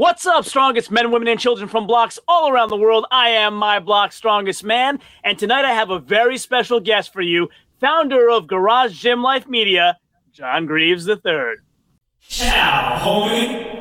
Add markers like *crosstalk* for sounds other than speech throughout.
What's up, strongest men, women, and children from blocks all around the world? I am my block strongest man, and tonight I have a very special guest for you, founder of Garage Gym Life Media, John Greaves III. Ciao, homie.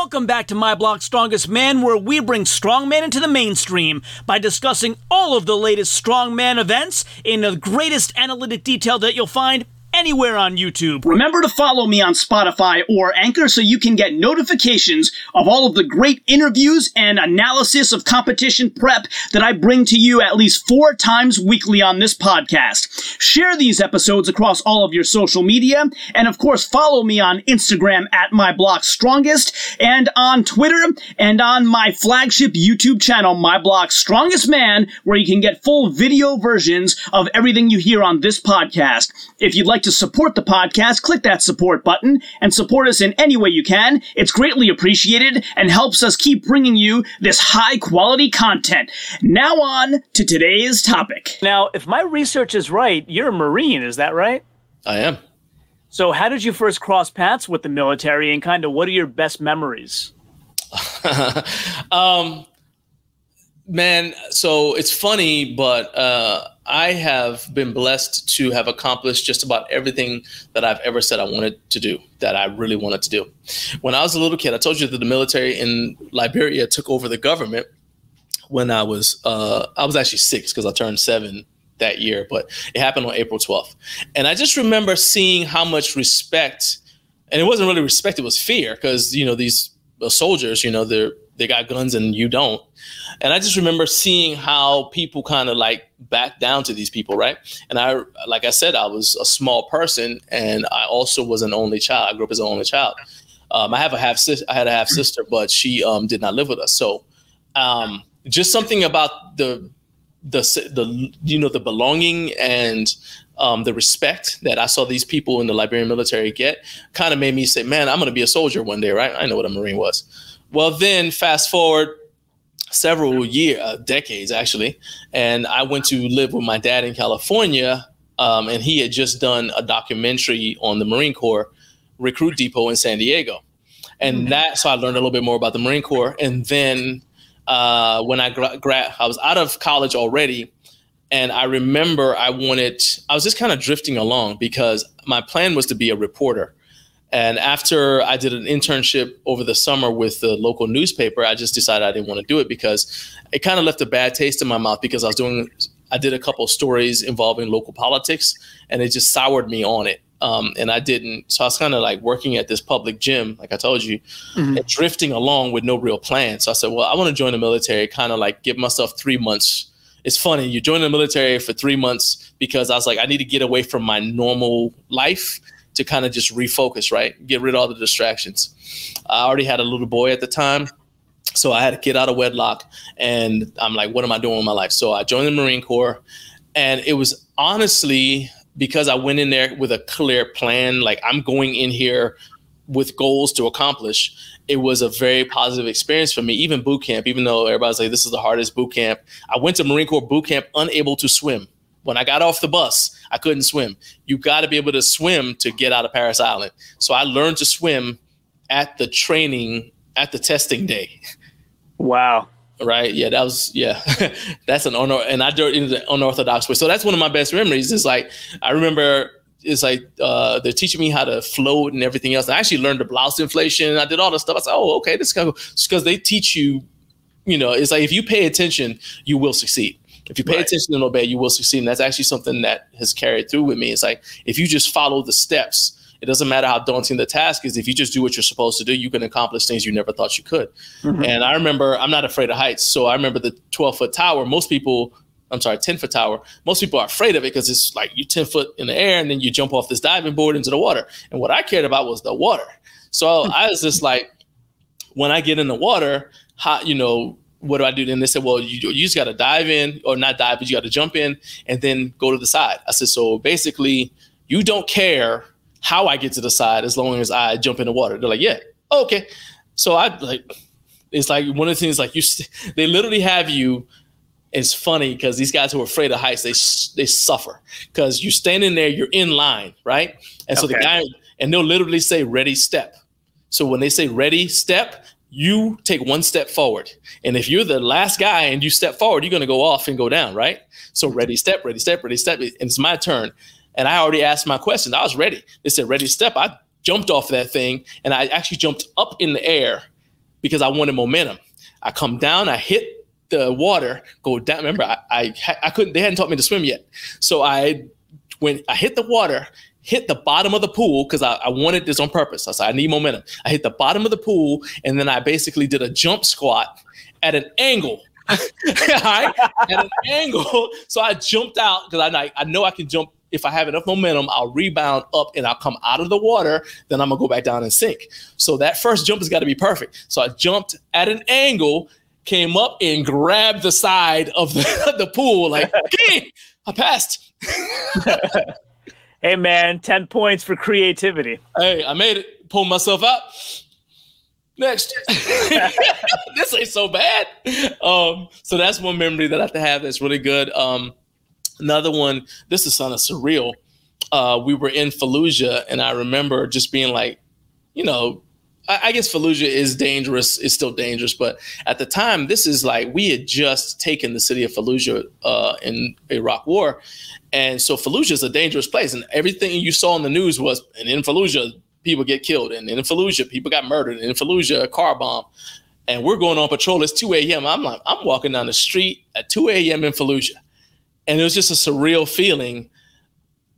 Welcome back to My Block Strongest Man, where we bring strongman into the mainstream by discussing all of the latest strongman events in the greatest analytic detail that you'll find anywhere on YouTube. Remember to follow me on Spotify or Anchor so you can get notifications of all of the great interviews and analysis of competition prep that I bring to you at least four times weekly on this podcast. Share these episodes across all of your social media, and of course, follow me on Instagram at my block strongest and on Twitter and on my flagship YouTube channel, My Block Strongest Man, where you can get full video versions of everything you hear on this podcast. If you'd like to support the podcast, click that support button and support us in any way you can. It's greatly appreciated and helps us keep bringing you this high quality content. Now on to today's topic. Now, if my research is right, you're a Marine, is that right? I am. So, how did you first cross paths with the military and kind of what are your best memories? *laughs* um, man, so it's funny, but uh, I have been blessed to have accomplished just about everything that I've ever said I wanted to do, that I really wanted to do. When I was a little kid, I told you that the military in Liberia took over the government when I was uh, I was actually six because I turned seven that year, but it happened on April 12th. And I just remember seeing how much respect, and it wasn't really respect, it was fear, because you know, these soldiers, you know, they're they got guns and you don't. And I just remember seeing how people kind of like back down to these people, right? And I, like I said, I was a small person, and I also was an only child. I grew up as an only child. Um, I have a half sister. I had a half sister, but she um, did not live with us. So, um, just something about the the the you know the belonging and um, the respect that I saw these people in the Liberian military get kind of made me say, man, I'm going to be a soldier one day, right? I know what a Marine was. Well, then fast forward several years, uh, decades actually, and I went to live with my dad in California, um, and he had just done a documentary on the Marine Corps recruit depot in San Diego, and mm-hmm. that so I learned a little bit more about the Marine Corps, and then uh, when I gra-, gra- I was out of college already. And I remember I wanted, I was just kind of drifting along because my plan was to be a reporter. And after I did an internship over the summer with the local newspaper, I just decided I didn't want to do it because it kind of left a bad taste in my mouth because I was doing, I did a couple stories involving local politics and it just soured me on it. Um, and I didn't. So I was kind of like working at this public gym, like I told you, mm-hmm. and drifting along with no real plan. So I said, well, I want to join the military, kind of like give myself three months. It's funny, you join the military for three months because I was like, I need to get away from my normal life to kind of just refocus, right? Get rid of all the distractions. I already had a little boy at the time. So I had to get out of wedlock and I'm like, what am I doing with my life? So I joined the Marine Corps and it was honestly because I went in there with a clear plan, like I'm going in here with goals to accomplish. It was a very positive experience for me. Even boot camp, even though everybody's like, this is the hardest boot camp. I went to Marine Corps boot camp unable to swim. When I got off the bus, I couldn't swim. You got to be able to swim to get out of Parris Island. So I learned to swim at the training, at the testing day. Wow. Right. Yeah, that was yeah. *laughs* that's an honor, and I do it in the unorthodox way. So that's one of my best memories. Is like I remember it's like uh, they're teaching me how to float and everything else. I actually learned the blouse inflation. I did all this stuff. I said, oh, okay, this is kind of because they teach you. You know, it's like if you pay attention, you will succeed. If you pay right. attention and obey, you will succeed. And that's actually something that has carried through with me. It's like if you just follow the steps, it doesn't matter how daunting the task is. If you just do what you're supposed to do, you can accomplish things you never thought you could. Mm-hmm. And I remember, I'm not afraid of heights. So I remember the 12 foot tower. Most people, I'm sorry, 10 foot tower. Most people are afraid of it because it's like you 10 foot in the air and then you jump off this diving board into the water. And what I cared about was the water. So hmm. I was just like, when I get in the water, how, you know, what do I do? And they said, well, you, you just got to dive in or not dive, but you got to jump in and then go to the side. I said, so basically, you don't care how I get to the side as long as I jump in the water. They're like, yeah, okay. So I like, it's like one of the things like you, they literally have you it's funny because these guys who are afraid of heights, they they suffer because you're standing there, you're in line, right? And so the guy, and they'll literally say "ready, step." So when they say "ready, step," you take one step forward, and if you're the last guy and you step forward, you're gonna go off and go down, right? So ready, step, ready, step, ready, step, and it's my turn, and I already asked my question. I was ready. They said "ready, step." I jumped off that thing, and I actually jumped up in the air because I wanted momentum. I come down, I hit the water, go down. Remember, I, I I couldn't. They hadn't taught me to swim yet, so I when I hit the water, hit the bottom of the pool because I, I wanted this on purpose. I said I need momentum. I hit the bottom of the pool, and then I basically did a jump squat at an angle. *laughs* Right, at an angle. So I jumped out because I I know I can jump. If I have enough momentum, I'll rebound up and I'll come out of the water. Then I'm gonna go back down and sink. So that first jump has got to be perfect. So I jumped at an angle, came up and grabbed the side of the, *laughs* the pool. Like, *laughs* "King, I passed. Hey, man, 10 points for creativity. Hey, I made it. Pulled myself out. Next. *laughs* this ain't so bad. Um, so that's one memory that I have to have that's really good. Um, another one, this is kind of surreal. Uh, we were in Fallujah, and I remember just being like, you know, I, guess Fallujah is dangerous, is still dangerous, but at the time, this is like we had just taken the city of Fallujah uh, in Iraq War. And so Fallujah is a dangerous place, and everything you saw in the news was, and in Fallujah, people get killed, and in Fallujah, people got murdered, and in Fallujah, a car bomb. And we're going on patrol. It's 2 a.m. I'm like, I'm walking down the street at 2 a.m. in Fallujah, and it was just a surreal feeling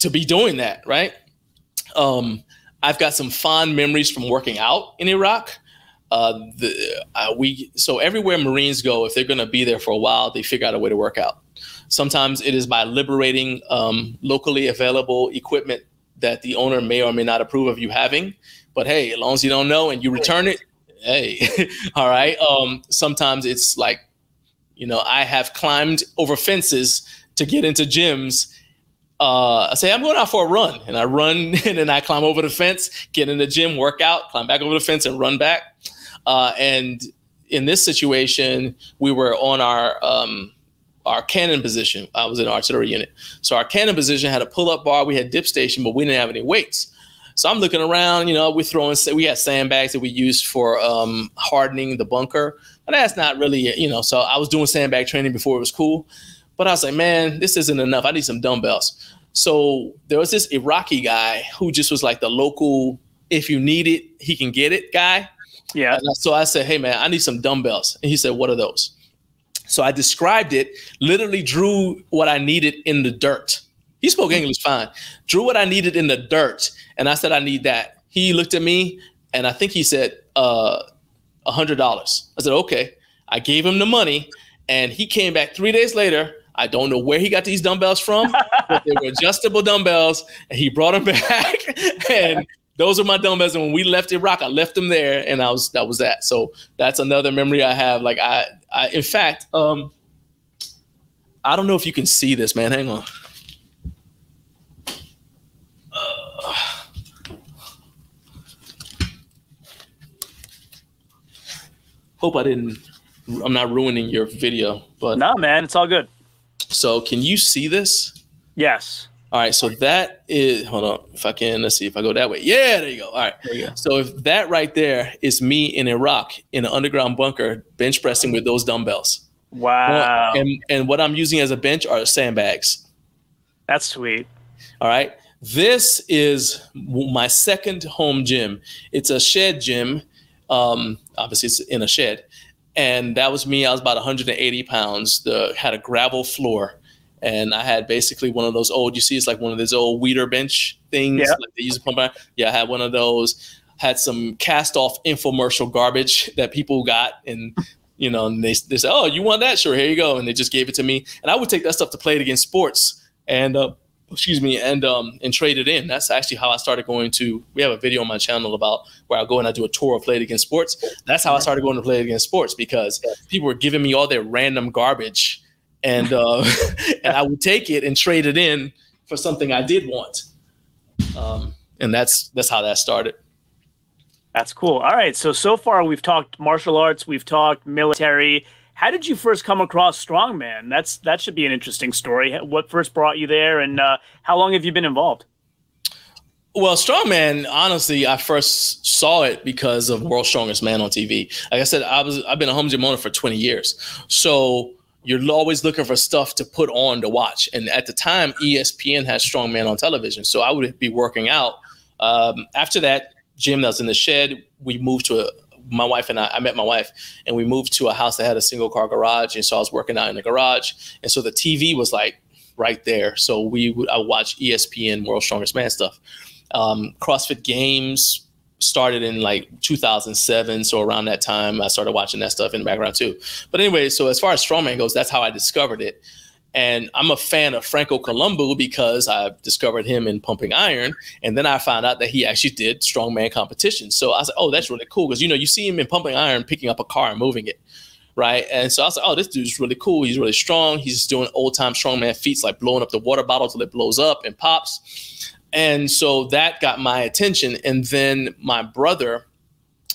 to be doing that, right? Um, I've got some fond memories from working out in Iraq. Uh, the, uh, we so everywhere Marines go, if they're going to be there for a while, they figure out a way to work out. Sometimes it is by liberating um, locally available equipment that the owner may or may not approve of you having. But hey, as long as you don't know and you return it, hey, *laughs* all right. Um, sometimes it's like, you know, I have climbed over fences to get into gyms uh, I say I'm going out for a run, and I run, *laughs* and then I climb over the fence, get in the gym, work out, climb back over the fence, and run back. Uh, and in this situation, we were on our um, our cannon position. I was in an artillery unit, so our cannon position had a pull up bar. We had dip station, but we didn't have any weights. So I'm looking around. You know, we're throwing. We had sandbags that we used for um, hardening the bunker, but that's not really. You know, so I was doing sandbag training before it was cool. But I was like, man, this isn't enough. I need some dumbbells. So there was this Iraqi guy who just was like the local, if you need it, he can get it guy. Yeah. And so I said, hey, man, I need some dumbbells. And he said, what are those? So I described it, literally drew what I needed in the dirt. He spoke English fine, drew what I needed in the dirt. And I said, I need that. He looked at me and I think he said, uh, $100. I said, okay. I gave him the money and he came back three days later I don't know where he got these dumbbells from, but they were adjustable dumbbells, and he brought them back. *laughs* and those are my dumbbells. And when we left Iraq, I left them there, and I was that was that. So that's another memory I have. Like I, I in fact, um, I don't know if you can see this, man. Hang on. Hope I didn't. I'm not ruining your video, but No, man, it's all good. So can you see this? Yes. All right, so that is hold on. If I can, let's see if I go that way. Yeah, there you go. All right. Go. So if that right there is me in Iraq in an underground bunker bench pressing with those dumbbells. Wow. And and what I'm using as a bench are sandbags. That's sweet. All right. This is my second home gym. It's a shed gym. Um, obviously, it's in a shed. And that was me. I was about 180 pounds. The had a gravel floor, and I had basically one of those old. You see, it's like one of those old Weider bench things. Yeah. Like they use to pump. Yeah, I had one of those. Had some cast off infomercial garbage that people got, and *laughs* you know, and they they said, "Oh, you want that? Sure, here you go." And they just gave it to me, and I would take that stuff to play it again sports. And uh, excuse me, and um, and trade it in. That's actually how I started going to. We have a video on my channel about where I go and I do a tour of Play It Again Sports. That's how I started going to Play It Again Sports because people were giving me all their random garbage, and uh, *laughs* and I would take it and trade it in for something I did want. Um, and that's that's how that started. That's cool. All right. So so far we've talked martial arts, we've talked military, How did you first come across strongman? That's that should be an interesting story. What first brought you there, and uh, how long have you been involved? Well, strongman, honestly, I first saw it because of World's Strongest Man on TV. Like I said, I was I've been a home gym owner for 20 years, so you're always looking for stuff to put on to watch. And at the time, ESPN had strongman on television, so I would be working out. Um, after that gym that was in the shed, we moved to a my wife and I, I met my wife and we moved to a house that had a single car garage. And so I was working out in the garage. And so the TV was like right there. So we would, I would watch ESPN World Strongest Man stuff. Um, CrossFit Games started in like 2007. So around that time, I started watching that stuff in the background too. But anyway, so as far as strongman goes, that's how I discovered it. And I'm a fan of Franco Columbu because I discovered him in Pumping Iron. And then I found out that he actually did strongman competition. So I was like, oh, that's really cool. Because, you know, you see him in Pumping Iron picking up a car and moving it. Right. And so I was like, oh, this dude's really cool. He's really strong. He's doing old time strongman feats like blowing up the water bottle till it blows up and pops. And so that got my attention. And then my brother,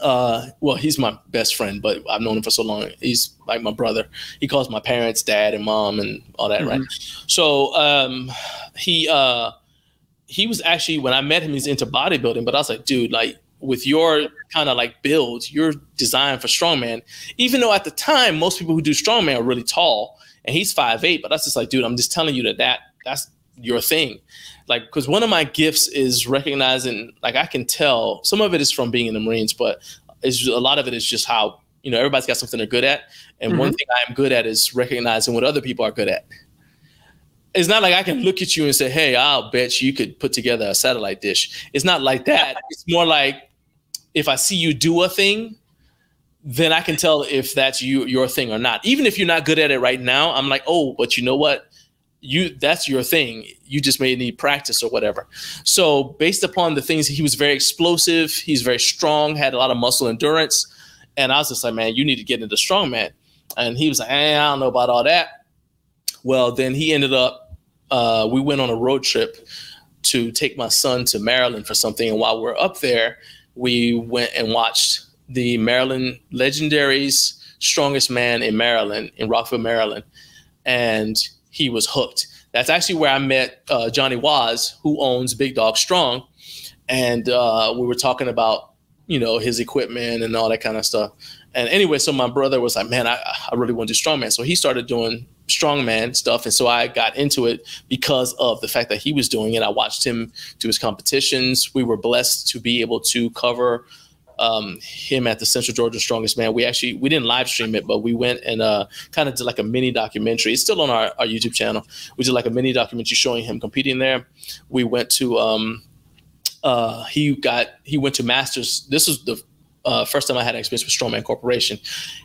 uh, well, he's my best friend, but I've known him for so long. He's like my brother. He calls my parents dad and mom and all that, mm-hmm. right? So um, he uh, he was actually when I met him, he's into bodybuilding, but I was like, dude, like with your kind of like build, you're designed for strongman. Even though at the time most people who do strongman are really tall, and he's five eight, but that's just like, dude, I'm just telling you that that that's your thing. Like because one of my gifts is recognizing like i can tell some of it is from being in the marines but it's a lot of it is just how you know everybody's got something they're good at. And mm-hmm. one thing i'm good at is recognizing what other people are good at. It's not like i can look at you and say hey i'll bet you could put together a satellite dish. It's not like that. *laughs* It's more like if i see you do a thing then i can tell if that's you your thing or not. Even if you're not good at it right now i'm like oh but you know what you that's your thing. You just may need practice or whatever. So based upon the things he was very explosive. He's very strong had a lot of muscle endurance. And i was just like man you need to get into strongman. And he was like eh, i don't know about all that. Well then he ended up uh, we went on a road trip to take my son to maryland for something. And while we we're up there we went and watched the maryland legendaries strongest man in maryland in rockville maryland. And he was hooked. That's actually where I met uh, Johnny Waz, who owns Big Dog Strong, and uh, we were talking about you know his equipment and all that kind of stuff. And anyway, so my brother was like, "Man, I, I really want to do strongman," so he started doing strongman stuff, and so I got into it because of the fact that he was doing it. I watched him do his competitions. We were blessed to be able to cover um, him at the Central Georgia Strongest Man. We actually we didn't live stream it, but we went and uh, kind of did like a mini documentary. It's still on our, our YouTube channel. We did like a mini documentary showing him competing there. We went to um, uh, he got he went to Masters. This was the uh, first time I had an experience with Strongman Corporation.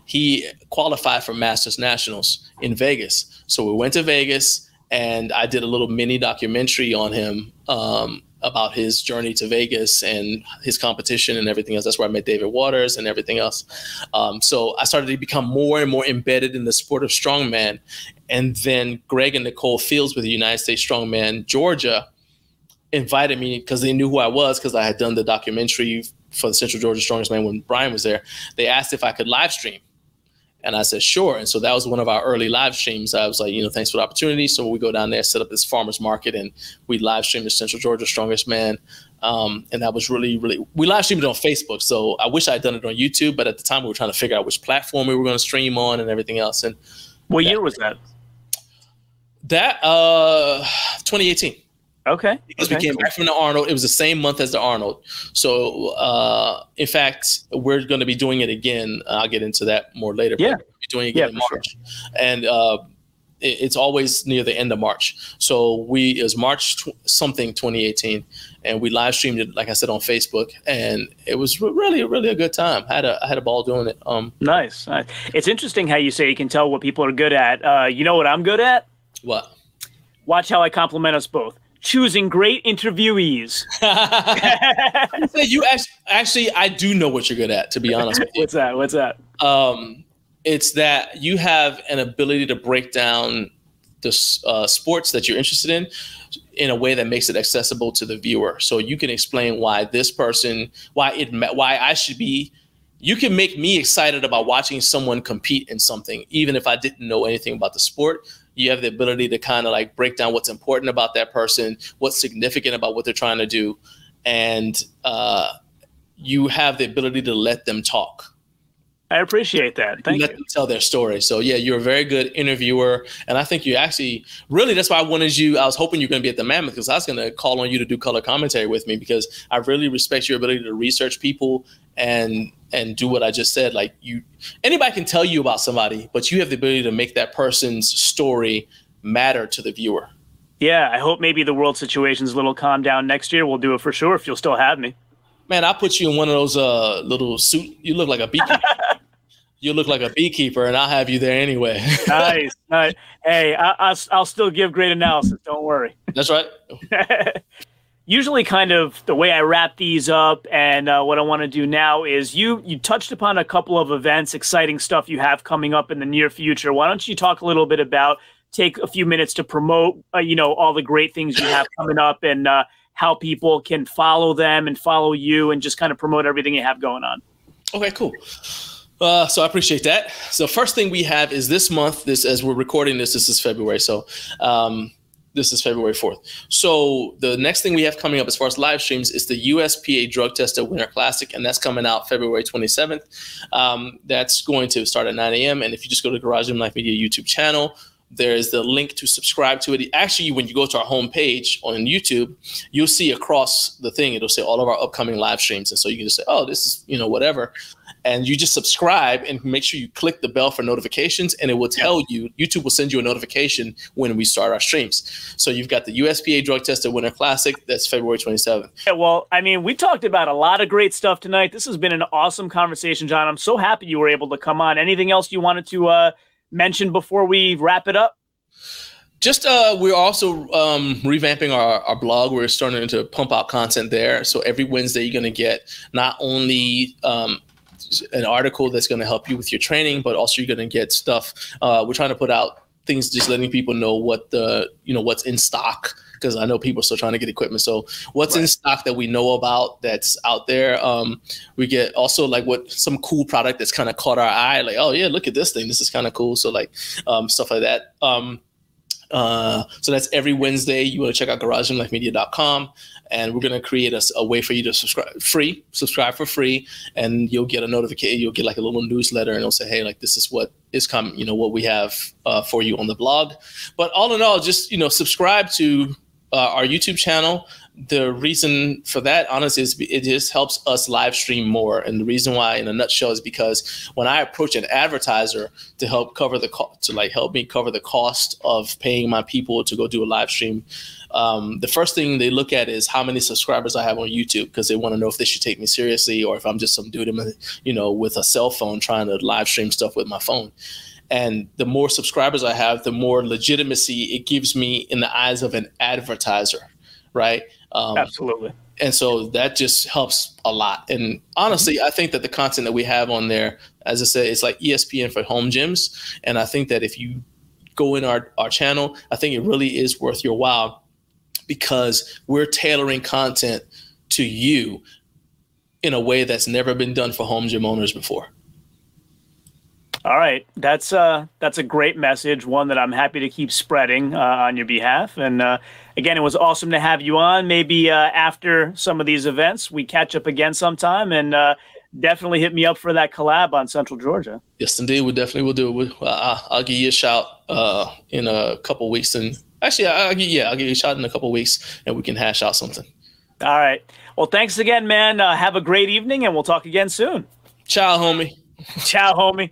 He qualified for Masters Nationals in Vegas. So we went to Vegas and I did a little mini documentary on him um, about his journey to Vegas and his competition and everything else. That's where I met David Waters and everything else. Um, so I started to become more and more embedded in the sport of strongman. And then Greg and Nicole Fields with the United States Strongman Georgia invited me because they knew who I was because I had done the documentary for the Central Georgia Strongest Man when Brian was there. They asked if I could live stream. And I said, sure. And so that was one of our early live streams. I was like, you know, thanks for the opportunity. So we go down there, set up this farmer's market, and we live streamed the Central Georgia Strongest Man. Um, and that was really, really, we live streamed it on Facebook. So I wish I had done it on YouTube, but at the time we were trying to figure out which platform we were going to stream on and everything else. And what year was that? That, uh, 2018. Okay. Because okay. we came back from the Arnold. It was the same month as the Arnold. So, uh, in fact, we're going to be doing it again. I'll get into that more later. Yeah. We'll doing it again yeah, in March. Sure. And uh, it, it's always near the end of March. So, we, it was March tw- something 2018. And we live streamed it, like I said, on Facebook. And it was really, really a good time. I had a, I had a ball doing it. Um, nice. nice. It's interesting how you say you can tell what people are good at. Uh, you know what I'm good at? What? Watch how I compliment us both choosing great interviewees. *laughs* you actually, actually, I do know what you're good at. To be honest, *laughs* what's that? What's that? Um, it's that you have an ability to break down the uh, sports that you're interested in in a way that makes it accessible to the viewer. So you can explain why this person, why it, why I should be you can make me excited about watching someone compete in something, even if I didn't know anything about the sport. You have the ability to kind of like break down what's important about that person, what's significant about what they're trying to do, and uh, you have the ability to let them talk. I appreciate that. Thank let you. them tell their story. So yeah, you're a very good interviewer, and I think you actually really that's why I wanted you. I was hoping you're going to be at the Mammoth because I was going to call on you to do color commentary with me because I really respect your ability to research people and and do what I just said. Like you, anybody can tell you about somebody, but you have the ability to make that person's story matter to the viewer. Yeah, I hope maybe the world situation's a little calm down next year. We'll do it for sure if you'll still have me. Man, I'll put you in one of those uh little suit. You look like a beekeeper. *laughs* you look like a beekeeper, and I'll have you there anyway. *laughs* nice, nice. Hey, I, I, I'll still give great analysis. Don't worry. That's right. *laughs* Usually, kind of the way I wrap these up, and uh, what I want to do now is you you touched upon a couple of events, exciting stuff you have coming up in the near future. Why don't you talk a little bit about? Take a few minutes to promote, uh, you know, all the great things you have coming up, and uh, how people can follow them and follow you, and just kind of promote everything you have going on. Okay, cool. Uh, so I appreciate that. So first thing we have is this month. This as we're recording this, this is February. So um, this is February fourth. So the next thing we have coming up as far as live streams is the USPA Drug Tested Winter Classic, and that's coming out February twenty seventh. Um, that's going to start at nine a.m. And if you just go to Garage Gym Life Media YouTube channel, there's the link to subscribe to it. Actually, when you go to our homepage on YouTube, you'll see across the thing, it'll say all of our upcoming live streams. And so you can just say, oh, this is, you know, whatever. And you just subscribe and make sure you click the bell for notifications, and it will tell you, YouTube will send you a notification when we start our streams. So you've got the USPA Drug Tested Winter Classic, that's February 27th. Yeah, well, I mean, we talked about a lot of great stuff tonight. This has been an awesome conversation, John. I'm so happy you were able to come on. Anything else you wanted to, uh, mention before we wrap it up? Just uh, we're also um, revamping our, our blog. We're starting to pump out content there. So every Wednesday, you're going to get not only um, an article that's going to help you with your training, but also you're going to get stuff. Uh, we're trying to put out things, just letting people know what the you know what's in stock because I know people are still trying to get equipment. So what's right. in stock that we know about that's out there? Um, we get also like what some cool product that's kind of caught our eye, like oh yeah, look at this thing, this is kind of cool. So like um, stuff like that. Um, uh, so that's every Wednesday. You want to check out GarageGymLifeMedia.com, and we're going to create a, a, way for you to subscribe free, subscribe for free, and you'll get a notification. You'll get like a little newsletter, and it'll say, "Hey, like this is what is coming. You know what we have uh, for you on the blog." But all in all, just you know, subscribe to uh, our YouTube channel the reason for that, honestly, is it just helps us live stream more. And the reason why, in a nutshell, is because when I approach an advertiser to help cover the co- to like help me cover the cost of paying my people to go do a live stream, um, the first thing they look at is how many subscribers I have on YouTube because they want to know if they should take me seriously or if I'm just some dude, you know, with a cell phone trying to live stream stuff with my phone. And the more subscribers I have, the more legitimacy it gives me in the eyes of an advertiser, right? Um, Absolutely. And so that just helps a lot. And honestly, I think that the content that we have on there, as I said, it's like ESPN for home gyms. And I think that if you go in our, our channel, I think it really is worth your while because we're tailoring content to you in a way that's never been done for home gym owners before. All right, that's uh that's a great message, one that I'm happy to keep spreading uh, on your behalf. And uh, again, it was awesome to have you on. Maybe uh, after some of these events, we catch up again sometime, and uh, definitely hit me up for that collab on Central Georgia. Yes, indeed, we definitely will do it. I'll, I'll give you a shout uh, in a couple weeks, and actually, I'll give, yeah, I'll give you a shout in a couple weeks, and we can hash out something. All right. Well, thanks again, man. Uh, have a great evening, and we'll talk again soon. Ciao, homie. *laughs* Ciao, homie.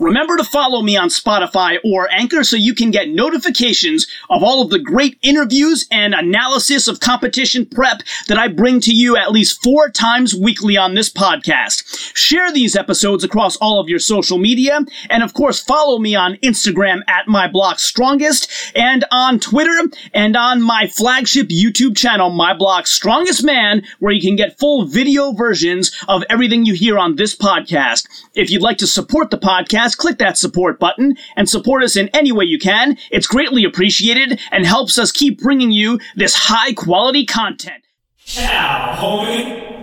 Remember to follow me on Spotify or Anchor so you can get notifications of all of the great interviews and analysis of competition prep that I bring to you at least four times weekly on this podcast. Share these episodes across all of your social media, and of course, follow me on Instagram at My Strongest, and on Twitter, and on my flagship YouTube channel, My Block Strongest Man, where you can get full video versions of everything you hear on this podcast. If you'd like to support the podcast, click that support button and support us in any way you can. It's greatly appreciated and helps us keep bringing you this high quality content. Ciao, homie.